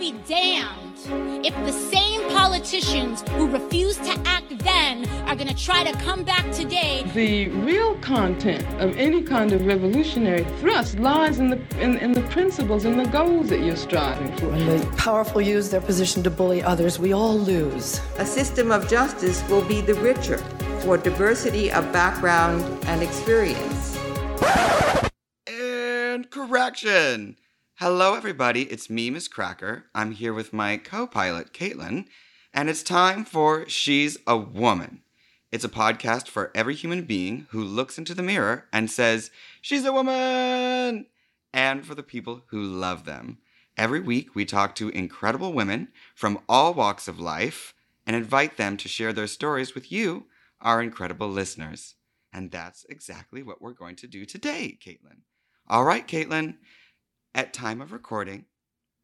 be damned if the same politicians who refused to act then are going to try to come back today. The real content of any kind of revolutionary thrust lies in the in, in the principles and the goals that you're striving for. When the powerful use their position to bully others, we all lose. A system of justice will be the richer for diversity of background and experience. And correction. Hello, everybody. It's me, Miz Cracker. I'm here with my co pilot, Caitlin, and it's time for She's a Woman. It's a podcast for every human being who looks into the mirror and says, She's a woman! And for the people who love them. Every week, we talk to incredible women from all walks of life and invite them to share their stories with you, our incredible listeners. And that's exactly what we're going to do today, Caitlin. All right, Caitlin, at time of recording,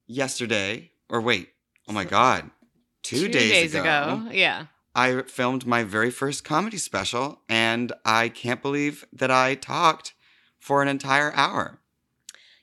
yesterday, or wait, oh my God, two, days, ago, Yeah. I filmed my very first comedy special, and I can't believe that I talked for an entire hour.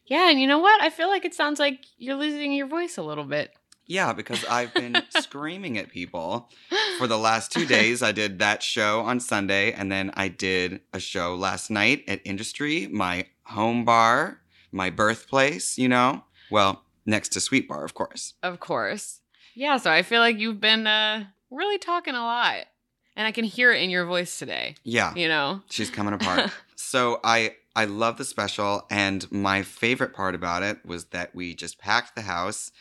Yeah, and you know what? I feel like it sounds like you're losing your voice a little bit. Yeah, because I've been screaming at people for the last two days. I did that show on Sunday, and then I did a show last night at Industry, my home bar, my birthplace, you know? Well, next to Sweet Bar, of course. Of course. Yeah, so I feel like you've been uh really talking a lot. And I can hear it in your voice today. Yeah. You know? She's coming apart. so I I love the special and my favorite part about it was that we just packed the house.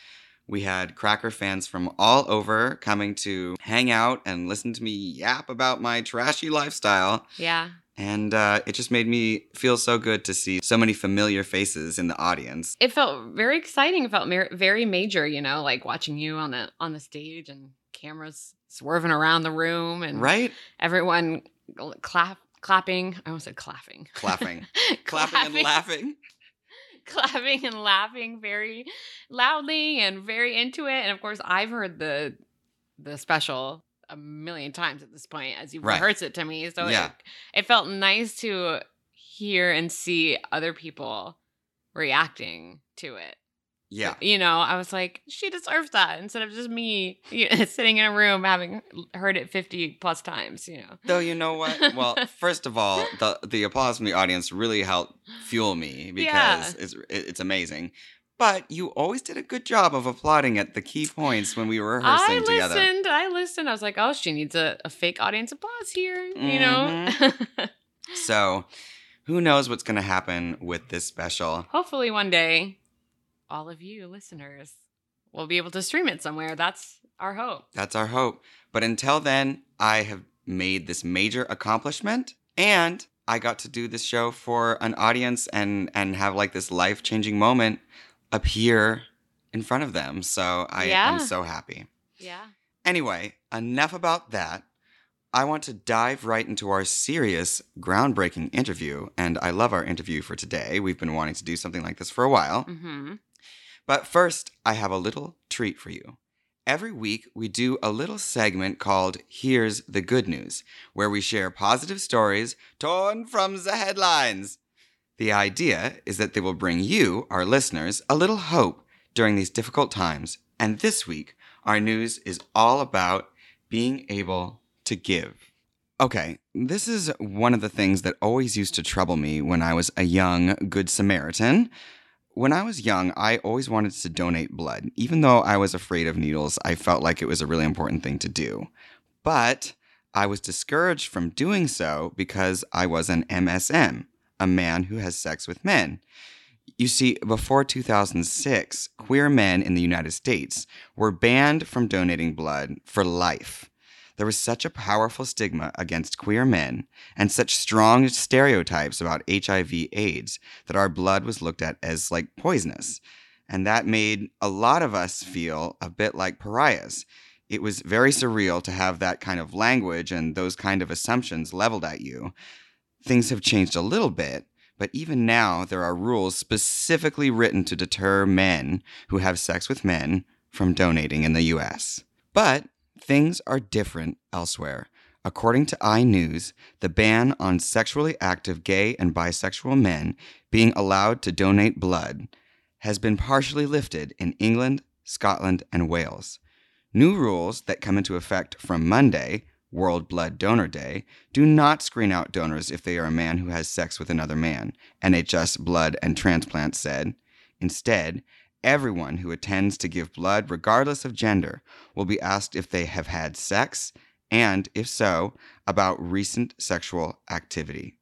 We had Cracker fans from all over coming to hang out and listen to me yap about my trashy lifestyle. Yeah. And uh, it just made me feel so good to see so many familiar faces in the audience. It felt very exciting. It felt mer- very major, you know, like watching you on the on the stage and cameras swerving around the room and Right? everyone clap clapping. I almost said clapping. Clapping. Clapping and laughing. clapping and laughing very loudly and very into it. And of course, I've heard the the special a million times at this point as you Right. rehearse it to me. So Yeah. it, it felt nice to hear and see other people reacting to it. Yeah. You know, I was like, she deserves that instead of just me you know, sitting in a room having heard it 50 plus times, you know. Though you know what? Well, first of all, the the applause from the audience really helped fuel me because Yeah. it's it's amazing. But you always did a good job of applauding at the key points when we were rehearsing I together. I listened. I listened. I was like, oh, she needs a, a fake audience applause here, you know? Mm-hmm. So, who knows what's going to happen with this special? Hopefully, one day, all of you listeners will be able to stream it somewhere. That's our hope. That's our hope. But until then, I have made this major accomplishment and I got to do this show for an audience and and have like this life-changing moment appear in front of them. So I Yeah. am so happy. Yeah. Anyway, enough about that. I want to dive right into our serious, groundbreaking interview. And I love our interview for today. We've been wanting to do something like this for a while. Mm-hmm. But first, I have a little treat for you. Every week, we do a little segment called Here's the Good News, where we share positive stories torn from the headlines. The idea is that they will bring you, our listeners, a little hope during these difficult times. And this week, our news is all about being able to give. Okay, this is one of the things that always used to trouble me when I was a young Good Samaritan. When I was young, I always wanted to donate blood. Even though I was afraid of needles, I felt like it was a really important thing to do. But I was discouraged from doing so because I was an MSM, a man who has sex with men. You see, before 2006, queer men in the United States were banned from donating blood for life. There was such a powerful stigma against queer men and such strong stereotypes about HIV/AIDS that our blood was looked at as like poisonous. And that made a lot of us feel a bit like pariahs. It was very surreal to have that kind of language and those kind of assumptions leveled at you. Things have changed a little bit, but even now there are rules specifically written to deter men who have sex with men from donating in the US. But things are different elsewhere. According to iNews, the ban on sexually active gay and bisexual men being allowed to donate blood has been partially lifted in England, Scotland, and Wales. New rules that come into effect from Monday, World Blood Donor Day, do not screen out donors if they are a man who has sex with another man, NHS Blood and Transplant said. Instead, everyone who attends to give blood, regardless of gender, will be asked if they have had sex, and, if so, about recent sexual activity.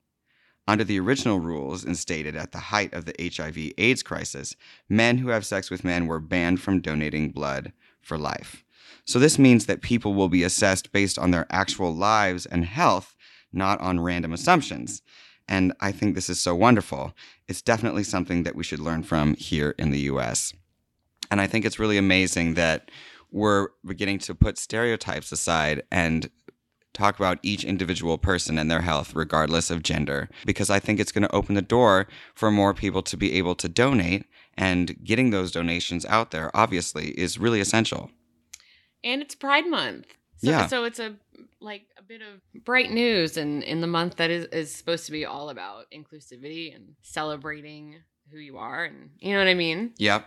Under the original rules instated at the height of the HIV AIDS crisis, men who have sex with men were banned from donating blood for life. So, this means that people will be assessed based on their actual lives and health, not on random assumptions. And I think this is so wonderful. It's definitely something that we should learn from here in the US. And I think it's really amazing that we're beginning to put stereotypes aside and talk about each individual person and their health, regardless of gender, because I think it's going to open the door for more people to be able to donate. And getting those donations out there, obviously, is really essential. And it's Pride Month. So, Yeah. so it's a like a bit of bright news in, in the month that is, is supposed to be all about inclusivity and celebrating who you are and you know what I mean? Yep.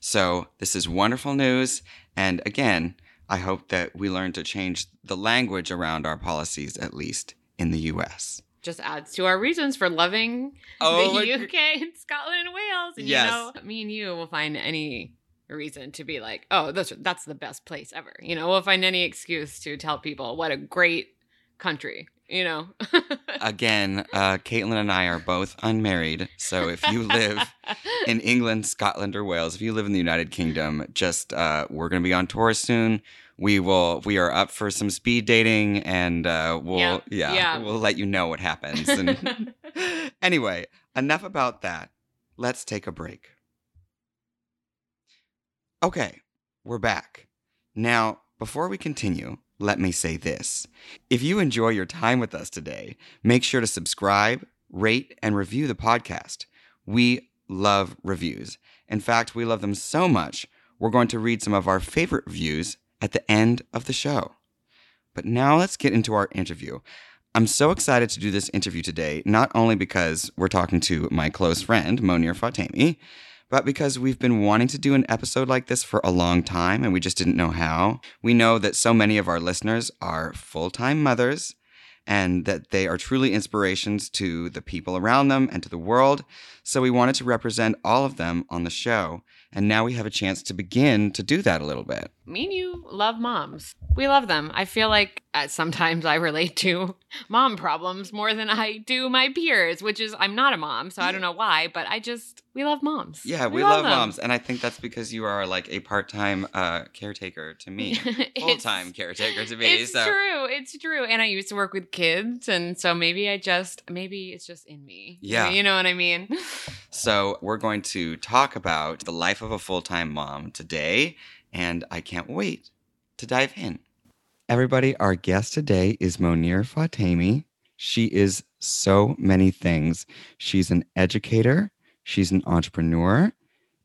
So this is wonderful news. And again, I hope that we learn to change the language around our policies, at least in the US. Just adds to our reasons for loving Oh, the UK and Scotland and Wales. And Yes. you know, me and you will find any reason to be like, oh, that's that's the best place ever. You know, we'll find any excuse to tell people what a great country. You know. Again, uh, Caitlin and I are both unmarried. So if you live in England, Scotland, or Wales, if you live in the United Kingdom, just uh, we're going to be on tour soon. We will. We are up for some speed dating, and uh, we'll Yeah, yeah, yeah. we'll let you know what happens. And anyway, enough about that. Let's take a break. Okay, we're back. Now, before we continue, let me say this. If you enjoy your time with us today, make sure to subscribe, rate, and review the podcast. We love reviews. In fact, we love them so much, we're going to read some of our favorite reviews at the end of the show. But now let's get into our interview. I'm so excited to do this interview today, not only because we're talking to my close friend, Monir Fatemi, but because we've been wanting to do an episode like this for a long time and we just didn't know how. We know that so many of our listeners are full time mothers and that they are truly inspirations to the people around them and to the world. So we wanted to represent all of them on the show. And now we have a chance to begin to do that a little bit. Me and you love moms. We love them. I feel like uh, sometimes I relate to mom problems more than I do my peers, which is I'm not a mom, so I don't know why, but I just we love moms. Yeah, we, love, them. moms. And I think that's because you are like a part time uh, caretaker to me, full-time caretaker to me. It's so true. It's true. And I used to work with kids, and so maybe I just maybe it's just in me. Yeah. You know what I mean? So, we're going to talk about the life of a full time mom today, and I can't wait to dive in. Everybody, our guest today is Monir Fatemi. She is so many things. She's an educator, she's an entrepreneur,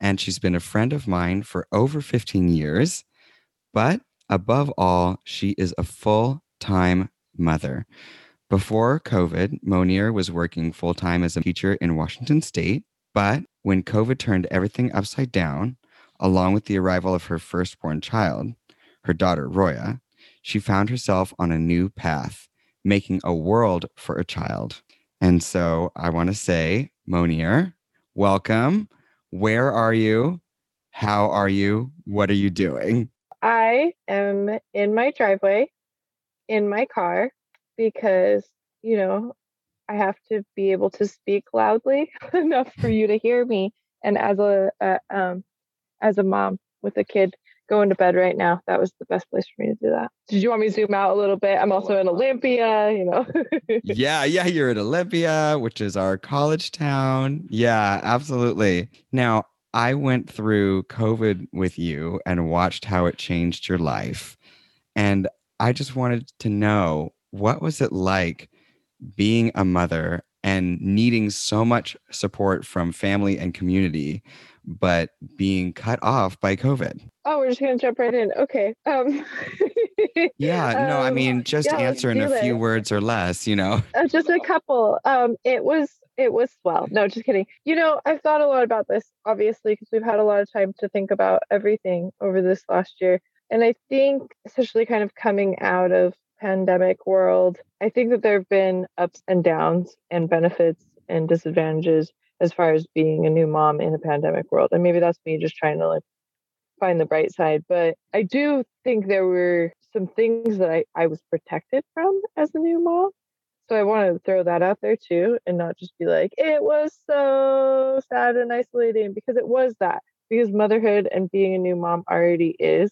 and she's been a friend of mine for over 15 years. But above all, she is a full time mother. Before COVID, Monir was working full time as a teacher in Washington State. But when COVID turned everything upside down, along with the arrival of her firstborn child, her daughter Roya, she found herself on a new path, making a world for a child. And so I want to say, Monir, welcome. Where are you? How are you? What are you doing? I am in my driveway in my car because, you know, I have to be able to speak loudly enough for you to hear me. And as a, a um as a mom with a kid going to bed right now, that was the best place for me to do that. Did you want me to zoom out a little bit? I'm also in Olympia, you know. yeah, yeah, you're in Olympia, which is our college town. Yeah, absolutely. Now, I went through COVID with you and watched how it changed your life. And I just wanted to know what was it like being a mother and needing so much support from family and community, but being cut off by COVID? oh, we're just gonna jump right in. Okay. Um Yeah, no, I um, mean, just yeah, answer in a few this. words or less, you know? Uh, just a couple. Um, it was it was swell. No, just kidding. You know, I've thought a lot about this, obviously, because we've had a lot of time to think about everything over this last year. And I think, especially kind of coming out of pandemic world, I think that there have been ups and downs and benefits and disadvantages as far as being a new mom in the pandemic world. And maybe that's me just trying to like find the bright side. But I do think there were some things that I, I was protected from as a new mom. So I want to throw that out there too and not just be like, it was so sad and isolating because it was that. Because motherhood and being a new mom already is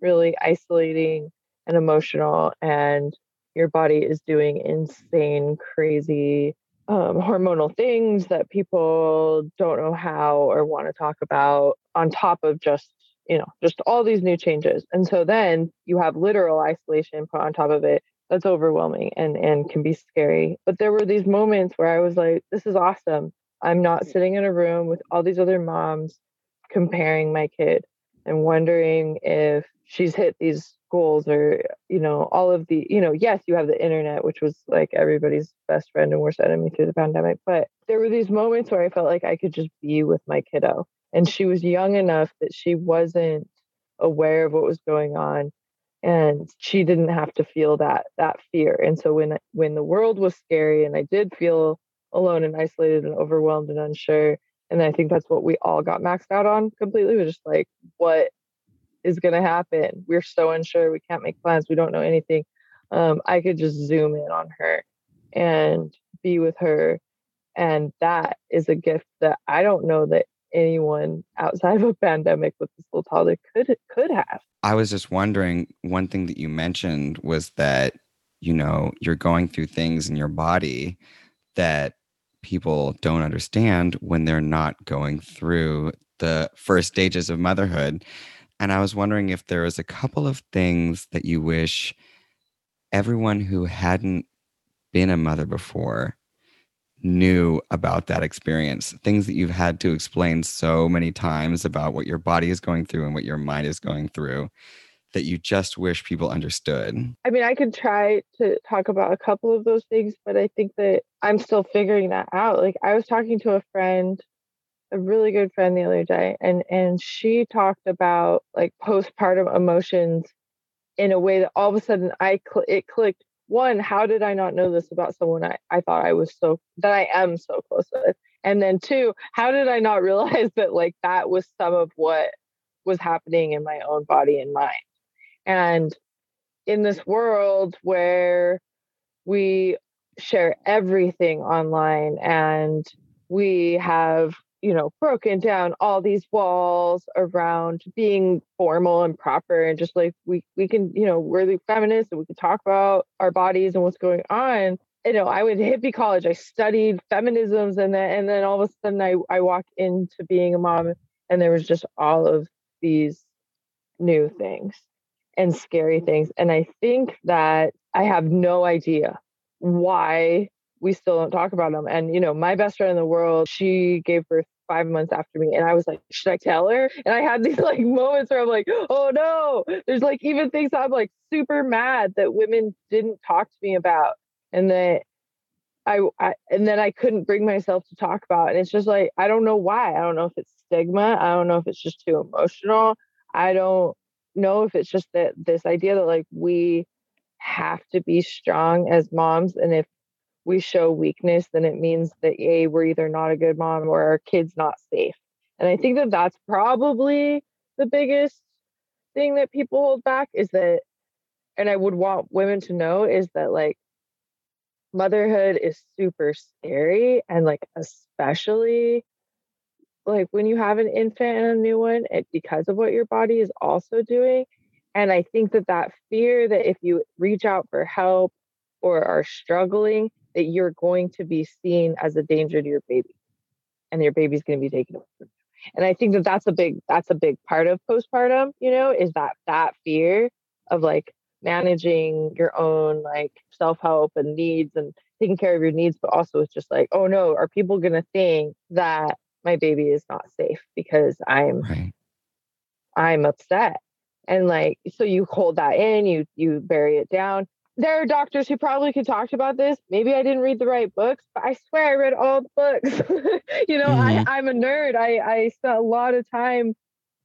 really isolating and emotional, and your body is doing insane, crazy um, hormonal things that people don't know how or want to talk about, on top of just you know, just all these new changes. And so then you have literal isolation put on top of it. That's overwhelming and and can be scary. But there were these moments where I was like, this is awesome. I'm not sitting in a room with all these other moms comparing my kid and wondering if she's hit these goals or you know all of the you know yes you have the internet which was like everybody's best friend and worst enemy through the pandemic but there were these moments where i felt like i could just be with my kiddo. And she was young enough that she wasn't aware of what was going on and she didn't have to feel that that fear. And so when when the world was scary and i did feel alone and isolated and overwhelmed and unsure and i think that's what we all got maxed out on completely was just like what is going to happen we're so unsure we can't make plans we don't know anything um, i could just zoom in on her and be with her and that is a gift that i don't know that anyone outside of a pandemic with this little toddler could could have. I was just wondering one thing that you mentioned was that you know you're going through things in your body that people don't understand when they're not going through the first stages of motherhood. And I was wondering if there was a couple of things that you wish everyone who hadn't been a mother before knew about that experience, things that you've had to explain so many times about what your body is going through and what your mind is going through that you just wish people understood? I mean, I could try to talk about a couple of those things, but I think that I'm still figuring that out. Like I was talking to a friend, a really good friend the other day, and and she talked about like postpartum emotions in a way that all of a sudden I cl- it clicked one, how did I not know this about someone I, I thought I was so that I am so close with? And then two, how did I not realize that like that was some of what was happening in my own body and mind? And in this world where we share everything online and we have you know broken down all these walls around being formal and proper and just like we we can you know we're the feminists and we can talk about our bodies and what's going on. You know i went to hippie college i studied feminisms and then and then all of a sudden i i walk into being a mom and there was just all of these new things and scary things. And i think that i have no idea why we still don't talk about them. And, you know, my best friend in the world, she gave birth five months after me. And I was like, should I tell her? And I had these like moments where I'm like, oh no, there's like even things I'm like super mad that women didn't talk to me about. And that I, I and then I couldn't bring myself to talk about. And it's just like, I don't know why. I don't know if it's stigma. I don't know if it's just too emotional. I don't know if it's just that this idea that like we have to be strong as moms. And if we show weakness, then it means that A, we're either not a good mom or our kid's not safe. And I think that that's probably the biggest thing that people hold back is that, and I would want women to know is that like motherhood is super scary and like especially like when you have an infant and a new one it, because of what your body is also doing and i think that that fear that if you reach out for help or are struggling that you're going to be seen as a danger to your baby and your baby's going to be taken away from you and i think that that's a big that's a big part of postpartum you know is that that fear of like managing your own like self-help and needs and taking care of your needs but also it's just like oh no are people going to think that my baby is not safe because i'm right. i'm upset and like so you hold that in you you bury it down there are doctors who probably could talk about this. Maybe I didn't read the right books, but I swear I read all the books. you know, Mhm. I, I'm a nerd. I, I spent a lot of time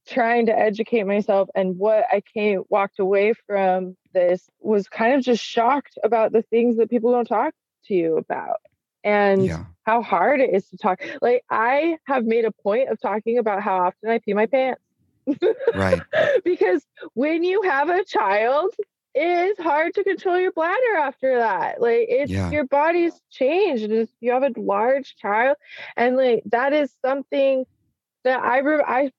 trying to educate myself. And what I came walked away from this was kind of just shocked about the things that people don't talk to you about. And Yeah. how hard it is to talk. Like I have made a point of talking about how often I pee my pants. Right. because when you have a child, it is hard to control your bladder after that. Like it's Yeah. your body's changed. It's, you have a large child, and like that is something that I I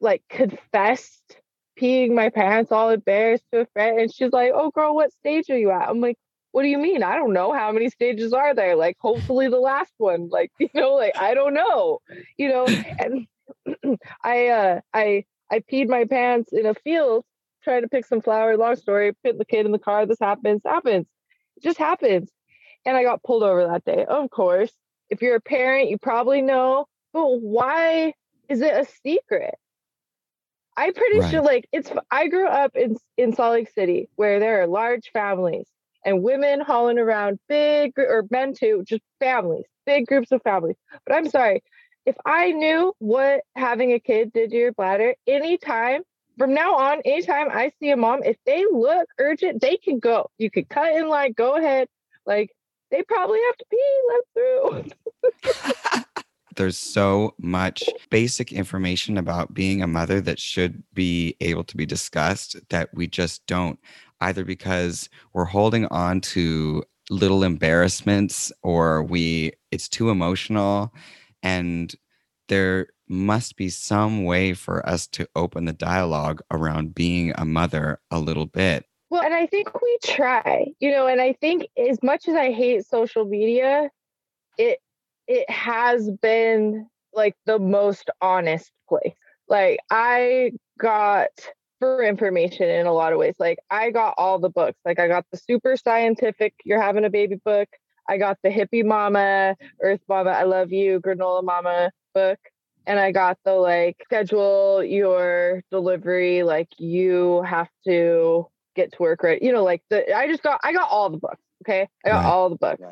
like confessed peeing my pants, all embarrassed to a friend, and she's like, "Oh, girl, what stage are you at?" I'm like. What do you mean? I don't know. How many stages are there? Like, hopefully the last one. Like, you know, like I don't know. You know, and I uh I I peed my pants in a field trying to pick some flower. Long story, put the kid in the car. This happens, happens. It just happens. And I got pulled over that day. Of course, if you're a parent, you probably know, but why is it a secret? I'm pretty Right. sure like it's I grew up in in Salt Lake City where there are large families and women hauling around big or men too, just families, big groups of families. But I'm sorry, if I knew what having a kid did to your bladder, anytime from now on, anytime I see a mom, if they look urgent, they can go. You could cut in line, go ahead. Like they probably have to pee, let through. There's so much basic information about being a mother that should be able to be discussed that we just don't, either because we're holding on to little embarrassments or we it's too emotional and there must be some way for us to open the dialogue around being a mother a little bit. Well, and I think we try, you know, and I think as much as I hate social media, it it has been like the most honest place. Like I got for information in a lot of ways. Like I got all the books. Like I got the super scientific you're having a baby book. I got the hippie mama, earth mama, I love you, granola mama book. And I got the like schedule your delivery, like you have to get to work right. You know, like the I just got I got all the books. Okay. I got Right. all the books.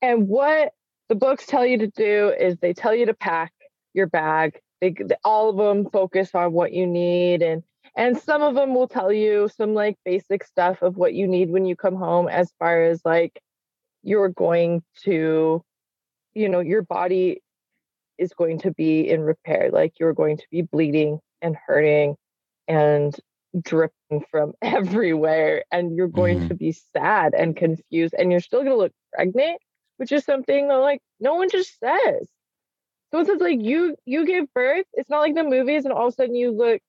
And what the books tell you to do is they tell you to pack your bag. They all of them focus on what you need and and some of them will tell you some like basic stuff of what you need when you come home as far as like you're going to you know your body is going to be in repair like you're going to be bleeding and hurting and dripping from everywhere and you're going Mhm. to be sad and confused and you're still going to look pregnant which is something that like no one just says so it's like you you give birth it's not like the movies and all of a sudden you look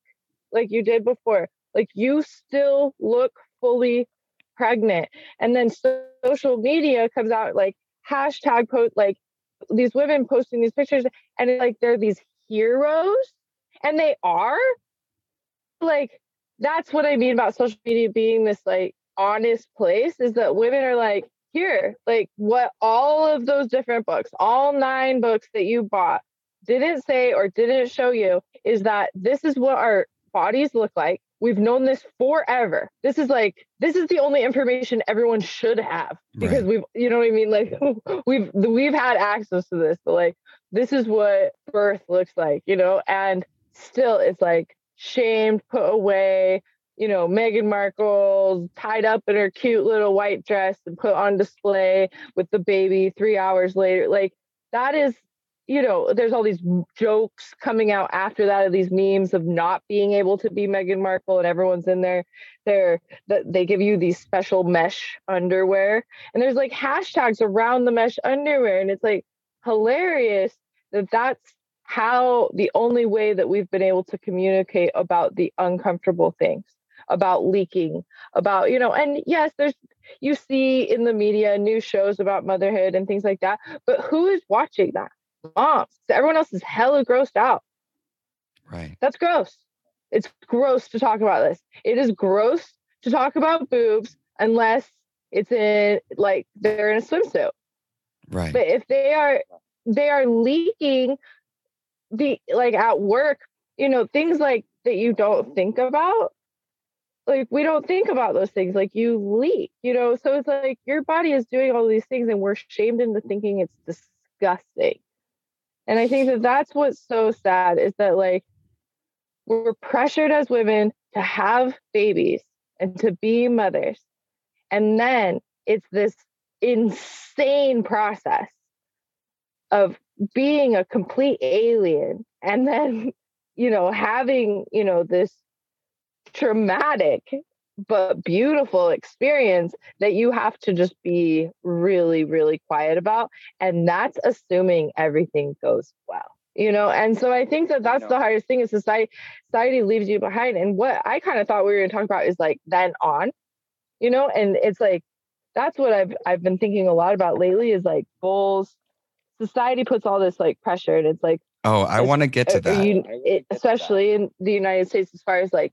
like you did before like you still look fully pregnant and then so- social media comes out like hashtag post like these women posting these pictures and it's like they're these heroes and they are? Like that's what i mean about social media being this like honest place is that women are like here like what all of those different books all nine books that you bought didn't say or didn't show you is that this is what our bodies look like we've known this forever. This is like this is the only information everyone should have because Right. we've you know what i mean? Like we've we've had access to this but like this is what birth looks like you know? And still it's like shamed put away you know Meghan Markle tied up in her cute little white dress and put on display with the baby 3 hours later. Like that is you know there's all these jokes coming out after that of these memes of not being able to be Meghan Markle and everyone's in there they're they give you these special mesh underwear. And there's like hashtags around the mesh underwear. And it's like hilarious that that's how the only way that we've been able to communicate about the uncomfortable things about leaking about you know and yes there's you see in the media new shows about motherhood and things like that but who is watching that moms So everyone else is hella grossed out. Right. that's gross. It's gross to talk about this. It is gross to talk about boobs unless it's in like they're in a swimsuit. Right. but if they are they are leaking the like at work you know things like that you don't think about like we don't think about those things. Like you leak you know? So it's like your body is doing all these things and we're shamed into thinking it's disgusting and i think that that's what's so sad is that like we're pressured as women to have babies and to be mothers. And then it's this insane process of being a complete alien and then you know having you know this traumatic but beautiful experience that you have to just be really really quiet about and that's assuming everything goes well you know? And so i think that that's the hardest thing is society society leaves you behind and what i kind of thought we were going to talk about is like then on you know? And it's like that's what i've i've been thinking a lot about lately is like goals. Society puts all this like pressure and it's like Oh, I want to uh, get to that. you, it, especially in the United States, as far as like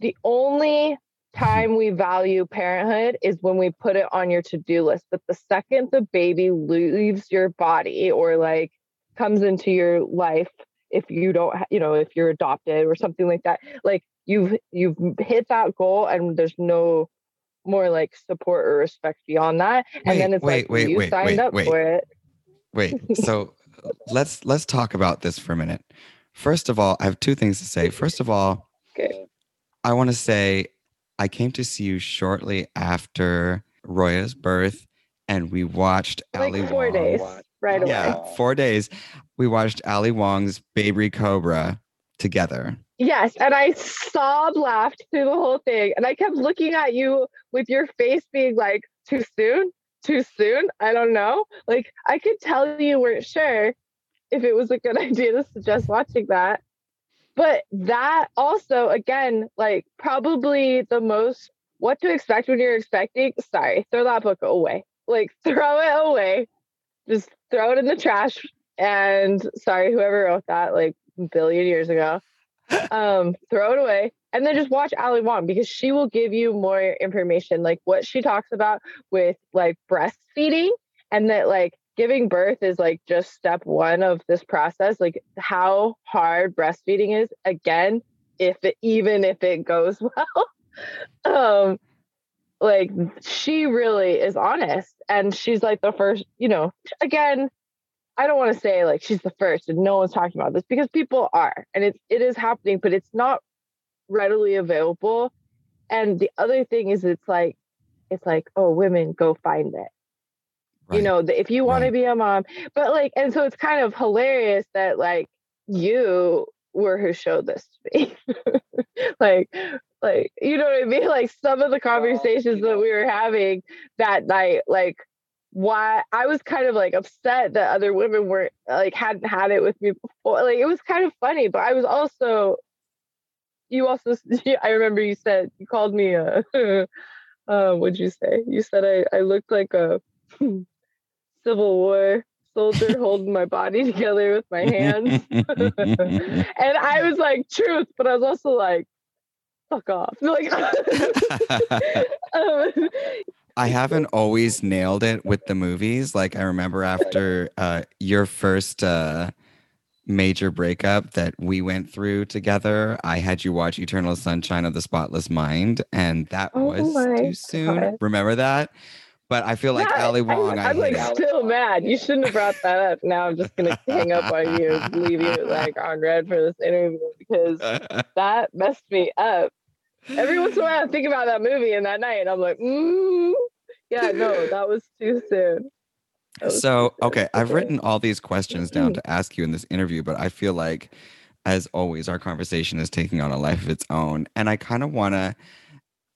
the only time we value parenthood is when we put it on your to-do list. But the second the baby leaves your body or like comes into your life, if you don't, you know, if you're adopted or something like that, like you've you've hit that goal and there's no more like support or respect beyond that. Wait, and then it's wait, like wait, you wait, signed wait, up wait. for it. Wait, so uh, let's let's talk about this for a minute. First of all, I have two things to say. First of all, Okay. I want to say I came to see you shortly after Roya's birth, and we watched Ali Like four Wong. days right away. Yeah, four days. We watched Ali Wong's Baby Cobra together. Yes, and I sob laughed through the whole thing, and I kept looking at you with your face being like, "Too soon, too soon." I don't know. Like I could tell you weren't sure if it was a good idea to suggest watching that, but that also, again, like probably the most what to expect when you're expecting. Sorry, throw that book away. Like throw it away. Just throw it in the trash. And sorry, whoever wrote that, like a billion years ago um, throw it away, and then just watch Ali Wong because she will give you more information, like what she talks about with like breastfeeding, and that like giving birth is like just step one of this process, like how hard breastfeeding is. Again, if it even if it goes well, um, like she really is honest, and she's like the first, you know, again. I don't want to say like she's the first and no one's talking about this because people are and it's it is happening, but it's not readily available. And the other thing is it's like it's like, oh, women go find it. You know, if you want to be a mom, but like, and so it's kind of hilarious that like you were who showed this to me. like, like, you know what I mean? Like some of the conversations that we were having that night, like why I was kind of like upset that other women weren't like hadn't had it with me before. Like it was kind of funny, but I was also you also I remember you said you called me a uh what'd you say? You said I, I looked like a Civil War soldier holding my body together with my hands. and I was like, truth, but I was also like, fuck off. Like um, I haven't always nailed it with the movies. Like I remember after uh, your first uh, major breakup that we went through together, I had you watch Eternal Sunshine of the Spotless Mind, and that Oh was too soon. God. Remember that? But I feel like Ali Wong, I, I'm like still mad. You shouldn't have brought that up. Now I'm just gonna hang up on you and leave you like on red for this interview because that messed me up. Every once in a while, I think about that movie and that night, and I'm like, mm, yeah, no, that was too soon. Was So, too soon. okay, I've written all these questions down to ask you in this interview, but I feel like, as always, our conversation is taking on a life of its own. And I kind of want to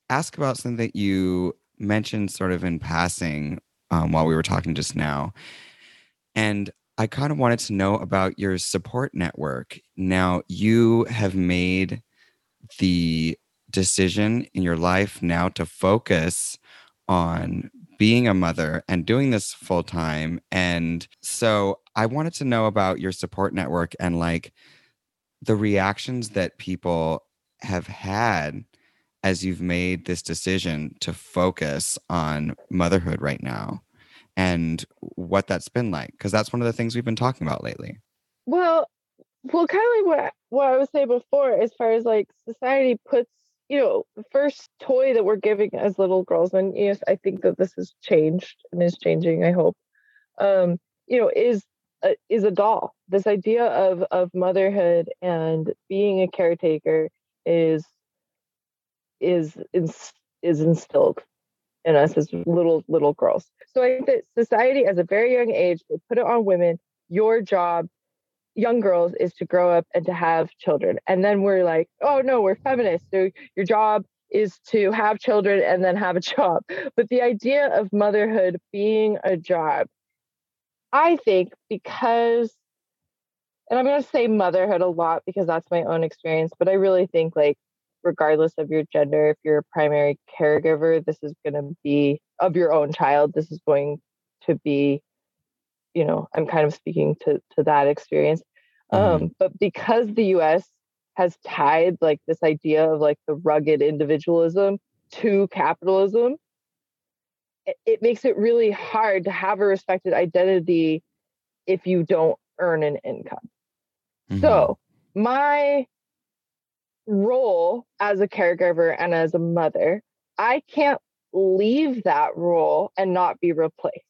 ask about something that you mentioned sort of in passing um, while we were talking just now. And I kind of wanted to know about your support network. Now, you have made the decision in your life now to focus on being a mother and doing this full time. And so I wanted to know about your support network and like the reactions that people have had as you've made this decision to focus on motherhood right now and what that's been like because that's one of the things we've been talking about lately Well, well, kind of like what what I was saying before, as far as like society puts, you know, the first toy that we're giving as little girls, and yes, I think that this has changed and is changing, I hope, um, you know, is a, is a doll. This idea of of motherhood and being a caretaker is is is, instilled in us as little little girls. So I think that society, as a very young age, they put it on women. Your job, young girls, is to grow up and to have children. And then we're like, oh no, we're feminists. So your job is to have children and then have a job. But the idea of motherhood being a job, I think, because, and I'm going to say motherhood a lot because that's my own experience, but I really think like regardless of your gender, if you're a primary caregiver, this is going to be of your own child. This is going to be, you know, I'm kind of speaking to to that experience. Mm-hmm. Um, but because the U.S. has tied like this idea of like the rugged individualism to capitalism, it, it makes it really hard to have a respected identity if you don't earn an income. Mm-hmm. So my role as a caregiver and as a mother, I can't leave that role and not be replaced.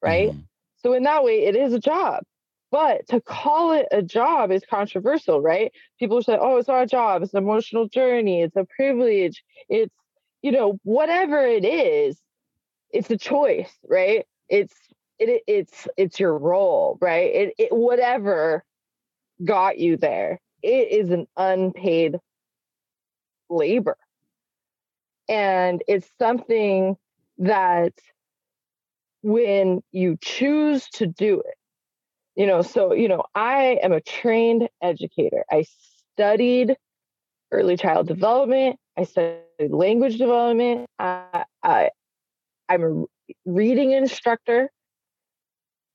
Right. Mm-hmm. So, in that way, it is a job. But to call it a job is controversial, right? People say, oh, it's not a job, it's an emotional journey, it's a privilege, it's, you know, whatever it is, it's a choice, right? It's, it, it's, it's your role, right? It, it, whatever got you there it is an unpaid labor. And it's something that when you choose to do it, you know, so, you know, I am a trained educator. I studied early child development, I studied language development, I, I, I'm a reading instructor.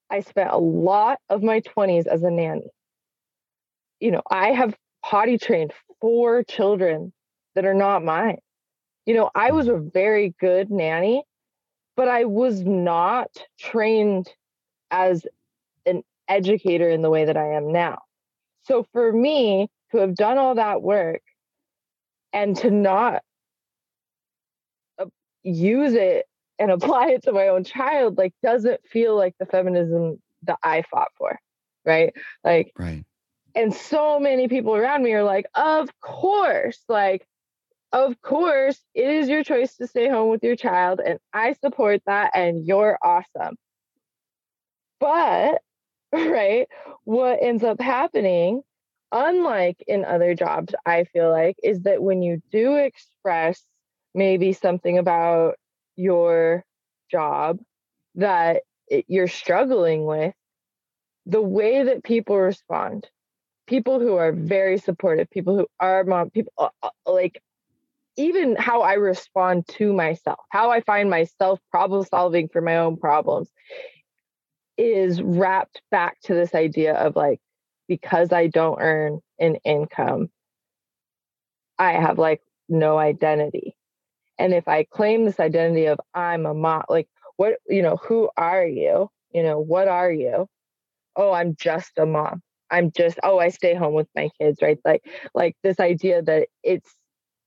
I spent a lot of my 20s as a nanny you know, I have potty trained four children that are not mine. You know, I was a very good nanny, but I was not trained as an educator in the way that I am now. So for me to have done all that work and to not uh, use it and apply it to my own child like doesn't feel like the feminism that I fought for, right? Like right and so many people around me are like, of course, like, of course, it is your choice to stay home with your child, and I support that, and you're awesome. But, right, what ends up happening, unlike in other jobs, I feel like, is that when you do express maybe something about your job that it, you're struggling with, the way that people respond people who are very supportive, people who are mom, people uh, uh, like even how I respond to myself, how I find myself problem solving for my own problems is wrapped back to this idea of like, because I don't earn an income, I have like no identity. And if I claim this identity of I'm a mom, like, what, you know, who are you? You know, what are you? Oh, I'm just a mom. I'm just oh I stay home with my kids right? Like like this idea that it's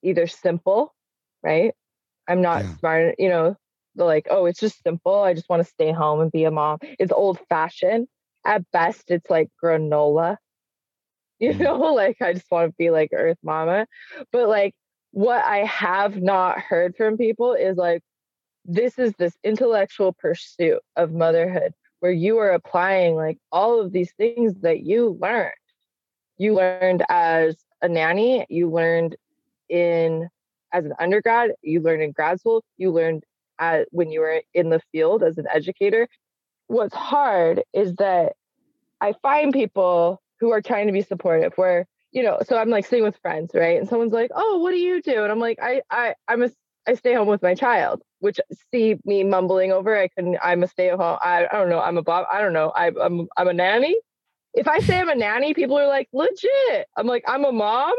either simple right? I'm not yeah. smart you know like oh it's just simple. I just want to stay home and be a mom. It's old fashioned at best it's like granola you mm. know? Like I just want to be like earth mama. But like what I have not heard from people is like this is this intellectual pursuit of motherhood where you are applying like all of these things that you learned. You learned as a nanny, you learned in as an undergrad, you learned in grad school, you learned at, when you were in the field as an educator. What's hard is that I find people who are trying to be supportive where you know so i'm like sitting with friends right and someone's like oh what do you do and i'm like i i i'm a I stay home with my child, which see me mumbling over. I can. I'm a stay at home. I, I don't know. I'm a Bob. I don't know. I, I'm I'm a nanny. If I say I'm a nanny, people are like legit. I'm like I'm a mom.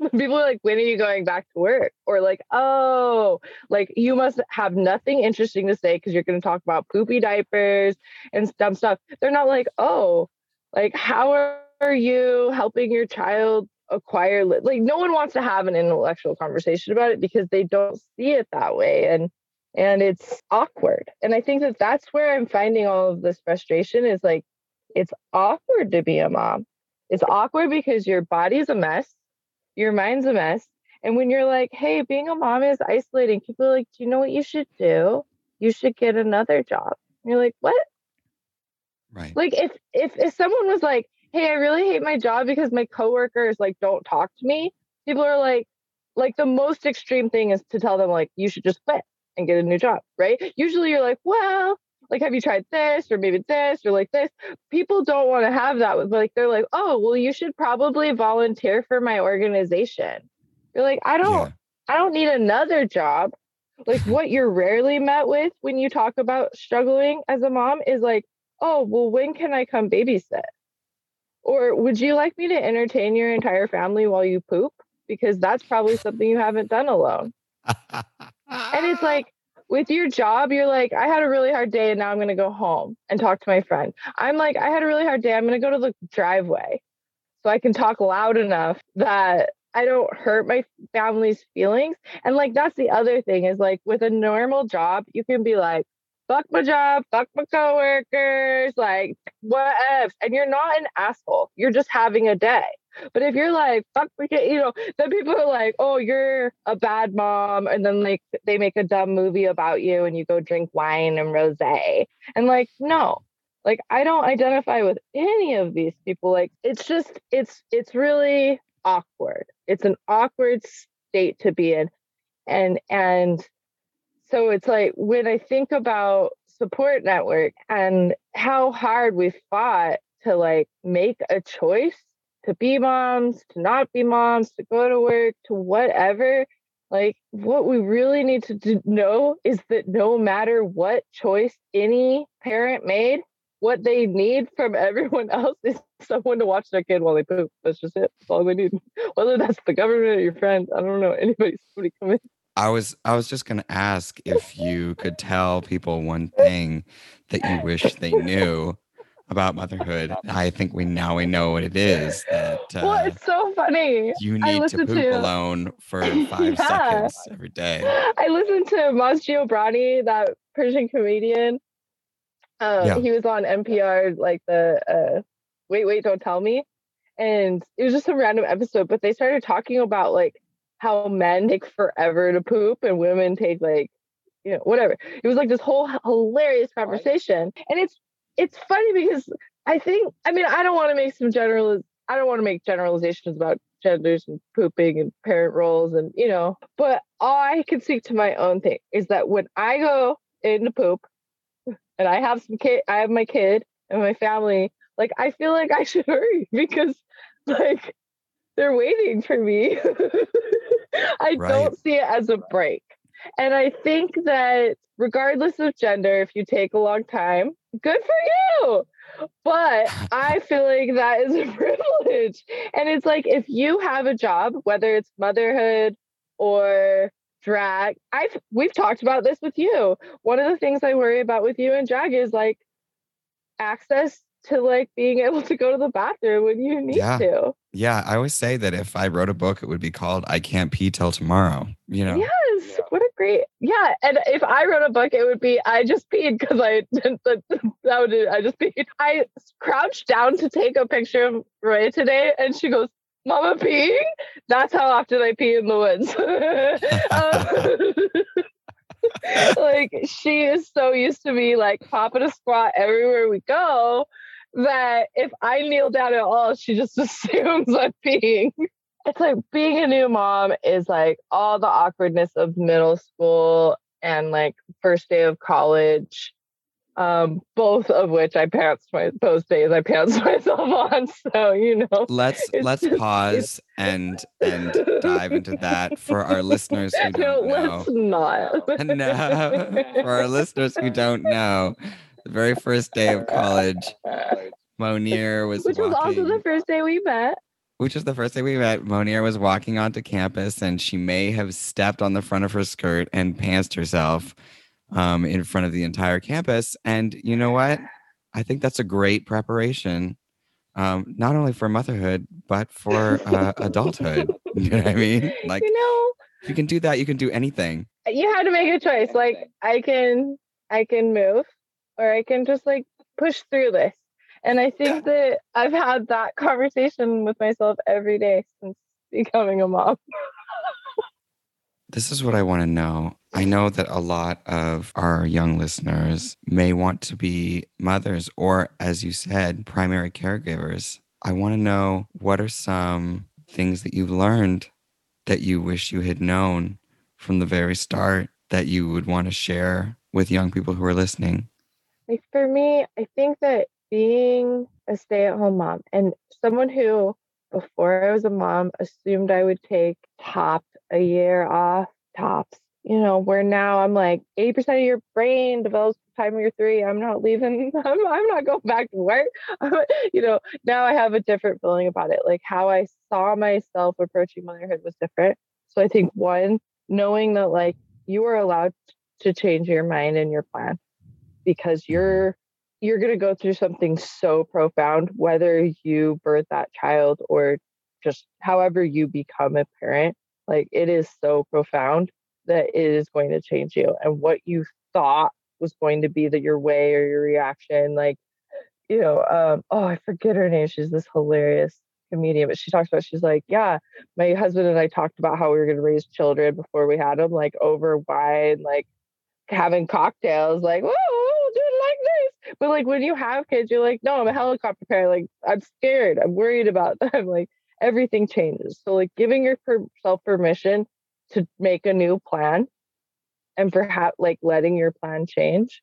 People are like, when are you going back to work? Or like, oh, like you must have nothing interesting to say because you're going to talk about poopy diapers and dumb stuff. They're not like, oh, like how are you helping your child acquire like no one wants to have an intellectual conversation about it because they don't see it that way and and it's awkward. And i think that that's where i'm finding all of this frustration is like it's awkward to be a mom. It's awkward because your body's a mess your mind's a mess and when you're like hey being a mom is isolating people are like do you know what you should do? You should get another job. And you're like what? Right. like if if if someone was like hey i really hate my job because my coworkers like don't talk to me people are like like the most extreme thing is to tell them like you should just quit and get a new job right? Usually you're like well like have you tried this or maybe this or like this? People don't want to have that with like they're like oh well you should probably volunteer for my organization. You're like i don't Yeah. i don't need another job. Like what you're rarely met with when you talk about struggling as a mom is like oh well when can i come babysit? Or would you like me to entertain your entire family while you poop? Because that's probably something you haven't done alone and it's like with your job, you're like, I had a really hard day and now I'm going to go home and talk to my friend. I'm like, I had a really hard day. I'm going to go to the driveway so I can talk loud enough that I don't hurt my family's feelings. And like, that's the other thing is like with a normal job, you can be like, fuck my job, fuck my coworkers, like what if? And you're not an asshole. You're just having a day. But if you're like, fuck, we can, you know, then people are like, oh, you're a bad mom. And then like they make a dumb movie about you and you go drink wine and rose. And like, no, like I don't identify with any of these people. Like it's just, it's, it's really awkward. It's an awkward state to be in. And, and so it's like when I think about support network and how hard we fought to like make a choice to be moms, to not be moms, to go to work, to whatever. Like, what we really need to know is that no matter what choice any parent made, what they need from everyone else is someone to watch their kid while they poop. That's just it. That's all they need. Whether that's the government or your friend, I don't know. Anybody, somebody come in. I was I was just gonna ask if you could tell people one thing that you wish they knew about motherhood. I think we now we know what it is that well, uh, it's so funny. you I need to poop to- alone for five Yeah. seconds every day. I listened to Maz Jobrani, that Persian comedian. Um, Yeah. He was on NPR, like the uh, Wait, Wait, Don't Tell Me. And it was just some random episode, but they started talking about like how men take forever to poop and women take like, you know, whatever. It was like this whole hilarious conversation. And it's it's funny because I think, I mean, I don't want to make some general, I don't want to make generalizations about genders and pooping and parent roles and you know but all i can speak to my own thing is that when i go in to poop and i have some kid i have my kid and my family like i feel like i should hurry because like they're waiting for me i Right. don't see it as a break and i think that regardless of gender if you take a long time good for you but I feel like that is a privilege. And it's like if you have a job, whether it's motherhood or drag, I've we've talked about this with you. One of the things I worry about with you and drag is like access to like being able to go to the bathroom when you need Yeah. to. Yeah, I always say that if I wrote a book, it would be called "I Can't Pee Till Tomorrow." You know, Yes. What a great yeah. And if I wrote a book, it would be I just peed because I that, that would I just peed. I crouched down to take a picture of Roya today, and she goes, "Mama peeing." That's how often I pee in the woods. Um, like she is so used to me like popping a squat everywhere we go that if I kneel down at all, she just assumes I'm peeing it's like being a new mom is like all the awkwardness of middle school and like first day of college um both of which i pants my those days i pants myself on so you know let's let's just- pause and and dive into that for our listeners who don't know. let's not. No, for our listeners who don't know, the very first day of college, Monier was which was also the first day we met which was the first day we met. Monier was walking onto campus, and she may have stepped on the front of her skirt and pantsed herself um, in front of the entire campus. And you know what? I think that's a great preparation um, not only for motherhood but for uh, adulthood. You know what I mean? Like you know, if you can do that, you can do anything. you had to make a choice. Like I can, I can move, or I can just like push through this. And I think that I've had that conversation with myself every day since becoming a mom. This is what I want to know. I know that a lot of our young listeners may want to be mothers or, as you said, primary caregivers. I want to know what are some things that you've learned that you wish you had known from the very start that you would want to share with young people who are listening? Like for me, I think that being a stay at home mom and someone who, before I was a mom, assumed I would take top a year off, tops, you know, where now I'm like 80% of your brain develops time you're three. I'm not leaving. I'm, I'm not going back to work. you know, now I have a different feeling about it. Like how I saw myself approaching motherhood was different. So I think one, knowing that like you are allowed to change your mind and your plan because you're you're going to go through something so profound whether you birth that child or just however you become a parent like it is so profound that it is going to change you and what you thought was going to be that your way or your reaction like you know um oh i forget her name she's this hilarious comedian but she talks about she's like yeah my husband and i talked about how we were going to raise children before we had them like over wine like having cocktails like whoa, whoa do it like this but like when you have kids you're like no i'm a helicopter parent like i'm scared i'm worried about them like everything changes so like giving yourself permission to make a new plan and perhaps like letting your plan change.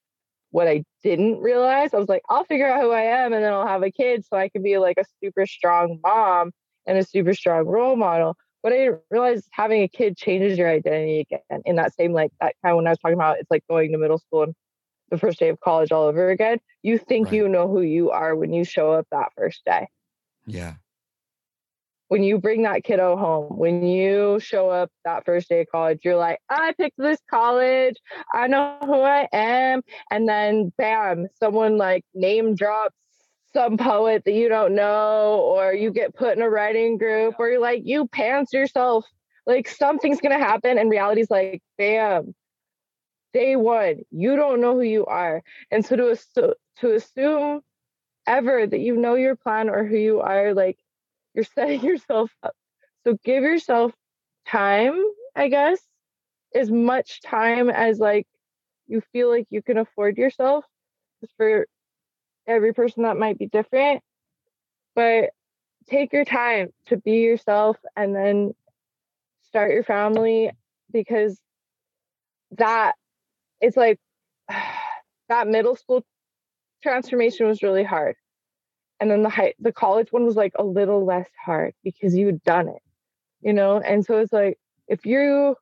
What I didn't realize, I was like, I'll figure out who I am and then I'll have a kid so I can be like a super strong mom and a super strong role model. But I didn't realize having a kid changes your identity again. In that same like that time when I was talking about it's like going to middle school and the first day of college all over again. You think Right. you know who you are when you show up that first day Yeah. when you bring that kiddo home, when you show up that first day of college, you're like, I picked this college. I know who I am. And then bam, someone like name drops some poet that you don't know, or you get put in a writing group, or you're like, you pants yourself. Like something's gonna happen. And reality's like, bam, day one, you don't know who you are. And so to to assume ever that you know your plan or who you are, like you're setting yourself up. So give yourself time, I guess, as much time as like you feel like you can afford yourself. For every person that might be different. But take your time to be yourself and then start your family because that it's like that middle school transformation was really hard. And then the high the college one was like a little less hard because you had done it you know? And so it's like if you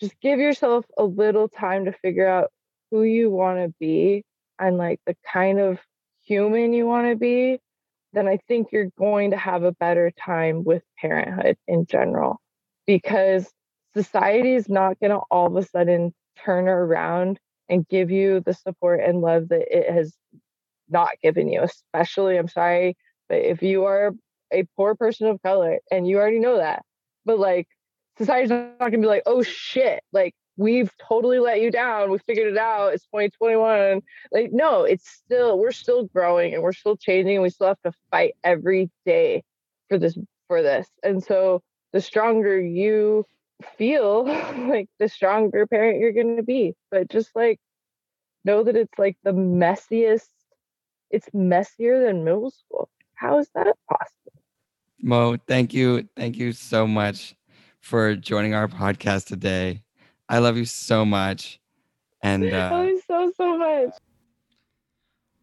just give yourself a little time to figure out who you want to be and like the kind of human you want to be then i think you're going to have a better time with parenthood in general because society is not going to all of a sudden turn around and give you the support and love that it has not given you especially i'm sorry but if you are a poor person of color and you already know that but like society's not to be like oh shit like we've totally let you down we figured it out it's 2021 like no it's still we're still growing and we're still changing and we still have to fight every day for this for this and so the stronger you feel like the stronger parent you're going to be but just like know that it's like the messiest it's messier than middle school how is that possible Mo, thank you. Thank you so much for joining our podcast today. I love you so much. And uh, oh so so much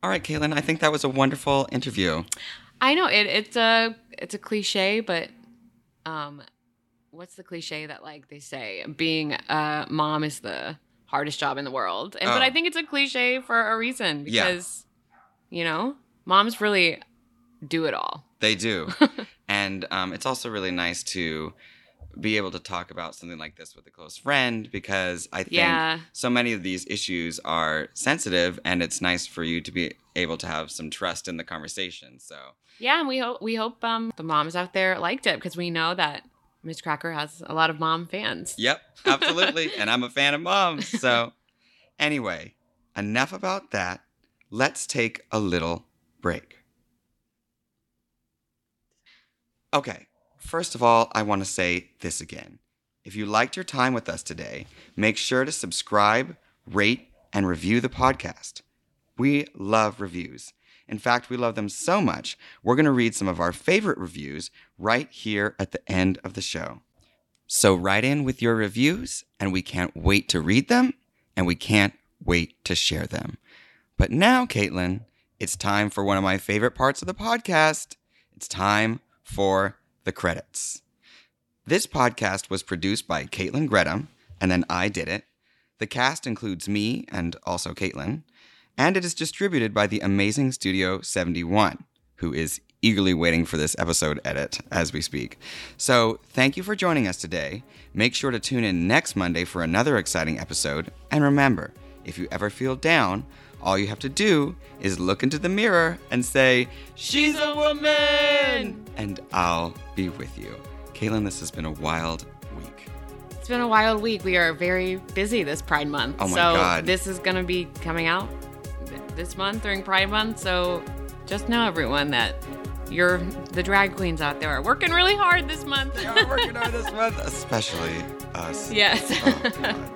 all right, Caitlin, I think that was a wonderful interview. I know it. It's a it's a cliche, but um, what's the cliche that like they say being a mom is the hardest job in the world, and but Oh. I think it's a cliche for a reason Yeah. because you know moms really do it all. They do. and um, it's also really nice to be able to talk about something like this with a close friend because I think Yeah. so many of these issues are sensitive and it's nice for you to be able to have some trust in the conversation. So, Yeah, and we hope we hope um, the moms out there liked it because we know that Miz Cracker has a lot of mom fans. yep, absolutely. and I'm a fan of moms. So, anyway, enough about that. Let's take a little break. Okay, first of all, I want to say this again. If you liked your time with us today, make sure to subscribe, rate, and review the podcast. We love reviews. In fact, we love them so much, we're going to read some of our favorite reviews right here at the end of the show. So write in with your reviews, and we can't wait to read them, and we can't wait to share them. But now, Caitlin, it's time for one of my favorite parts of the podcast. It's time for the credits. This podcast was produced by Caitlin Greta, and then I did it. The cast includes me and also Caitlin, and it is distributed by the amazing Studio 71, who is eagerly waiting for this episode edit as we speak. So, thank you for joining us today. Make sure to tune in next Monday for another exciting episode. And remember, if you ever feel down, all you have to do is look into the mirror and say, She's a woman! And I'll be with you. Caitlin, this has been a wild week. It's been a wild week. We are very busy this Pride Month. Oh my so God. this is going to be coming out this month during Pride Month. So just know, everyone, that you're the drag queens out there are working really hard this month. They are working on this month, especially us. yes. Oh,